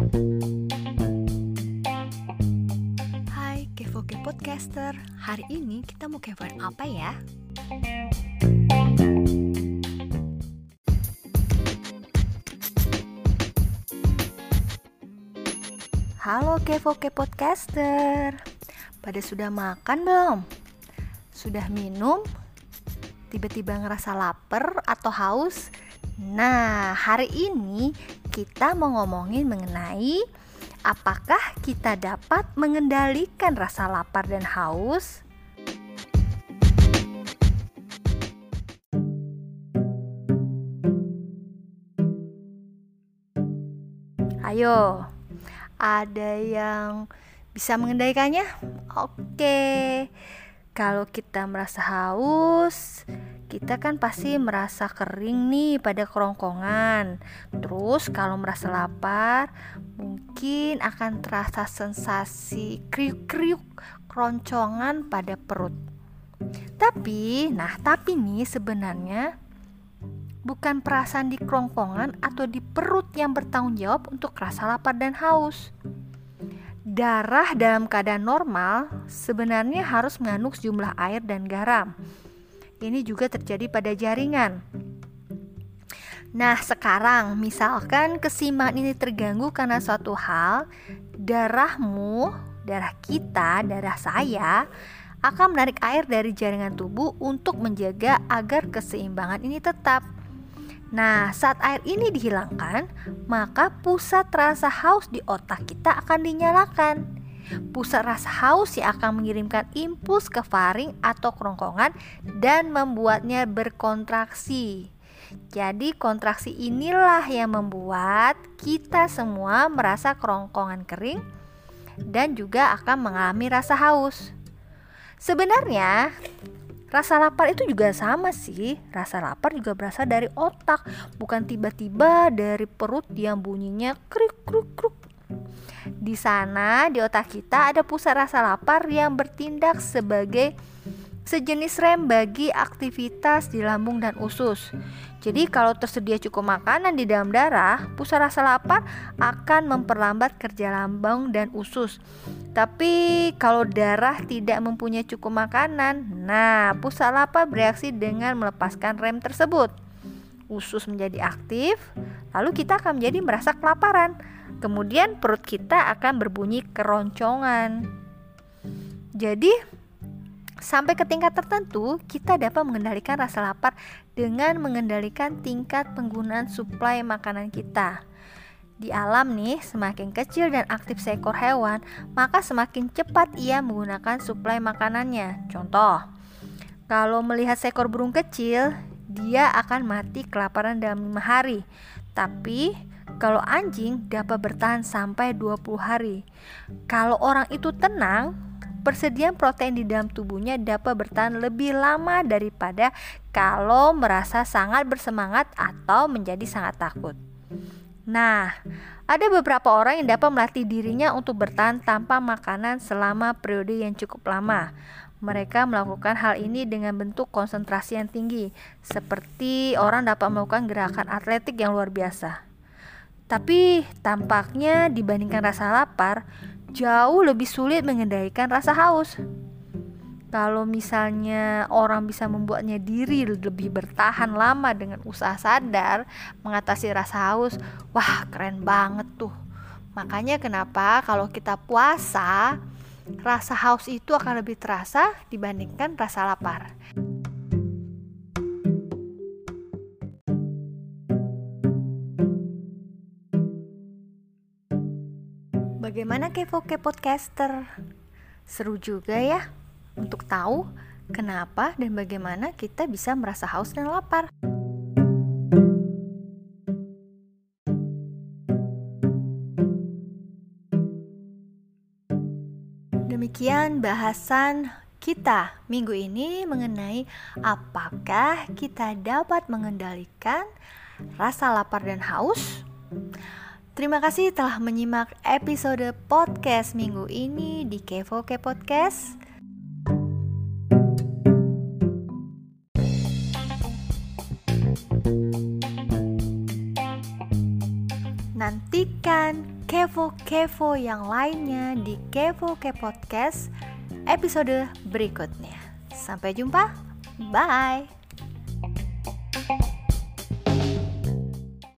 Hai Kevo Ke Podcaster, hari ini kita mau kepoin apa ya? Halo Kevo Ke Podcaster, pada sudah makan belum? Sudah minum? Tiba-tiba ngerasa lapar atau haus? Nah, hari ini kita mau ngomongin mengenai apakah kita dapat mengendalikan rasa lapar dan haus? Ayo, ada yang bisa mengendalikannya? Oke, kalau kita merasa haus, kita kan pasti merasa kering nih pada kerongkongan. Terus, kalau merasa lapar, mungkin akan terasa sensasi kriuk-kriuk keroncongan pada perut. Tapi, nah, tapi nih sebenarnya bukan perasaan di kerongkongan atau di perut yang bertanggung jawab untuk rasa lapar dan haus. Darah dalam keadaan normal sebenarnya harus mengandung sejumlah air dan garam. Ini juga terjadi pada jaringan. Nah, sekarang misalkan keseimbangan ini terganggu karena suatu hal, darahmu, darah kita, darah saya akan menarik air dari jaringan tubuh untuk menjaga agar keseimbangan ini tetap. Nah, saat air ini dihilangkan, maka pusat rasa haus di otak kita akan dinyalakan. Pusat rasa haus yang akan mengirimkan impuls ke faring atau kerongkongan dan membuatnya berkontraksi. Jadi, kontraksi inilah yang membuat kita semua merasa kerongkongan kering dan juga akan mengalami rasa haus. Sebenarnya, Rasa lapar itu juga sama sih. Rasa lapar juga berasal dari otak, bukan tiba-tiba dari perut yang bunyinya kruk kruk kruk. Di sana, di otak kita ada pusat rasa lapar yang bertindak sebagai sejenis rem bagi aktivitas di lambung dan usus. Jadi kalau tersedia cukup makanan di dalam darah, pusat rasa lapar akan memperlambat kerja lambung dan usus. Tapi kalau darah tidak mempunyai cukup makanan, nah pusat lapar bereaksi dengan melepaskan rem tersebut. Usus menjadi aktif, lalu kita akan menjadi merasa kelaparan. Kemudian perut kita akan berbunyi keroncongan. Jadi sampai ke tingkat tertentu, kita dapat mengendalikan rasa lapar dengan mengendalikan tingkat penggunaan suplai makanan kita. Di alam nih, semakin kecil dan aktif seekor hewan, maka semakin cepat ia menggunakan suplai makanannya. Contoh, kalau melihat seekor burung kecil, dia akan mati kelaparan dalam lima hari. Tapi, kalau anjing dapat bertahan sampai 20 hari. Kalau orang itu tenang, persediaan protein di dalam tubuhnya dapat bertahan lebih lama daripada kalau merasa sangat bersemangat atau menjadi sangat takut. Nah, ada beberapa orang yang dapat melatih dirinya untuk bertahan tanpa makanan selama periode yang cukup lama. Mereka melakukan hal ini dengan bentuk konsentrasi yang tinggi, seperti orang dapat melakukan gerakan atletik yang luar biasa. Tapi tampaknya dibandingkan rasa lapar, jauh lebih sulit mengendalikan rasa haus. Kalau misalnya orang bisa membuatnya diri lebih bertahan lama dengan usaha sadar mengatasi rasa haus, wah keren banget tuh. Makanya kenapa kalau kita puasa, rasa haus itu akan lebih terasa dibandingkan rasa lapar. Bagaimana kepo ke podcaster? Seru juga ya untuk tahu kenapa dan bagaimana kita bisa merasa haus dan lapar. Demikian bahasan kita minggu ini mengenai apakah kita dapat mengendalikan rasa lapar dan haus. Terima kasih telah menyimak episode podcast minggu ini di Kevo Ke Podcast. Nantikan kevo-kevo yang lainnya di Kevo Ke Podcast episode berikutnya. Sampai jumpa. Bye.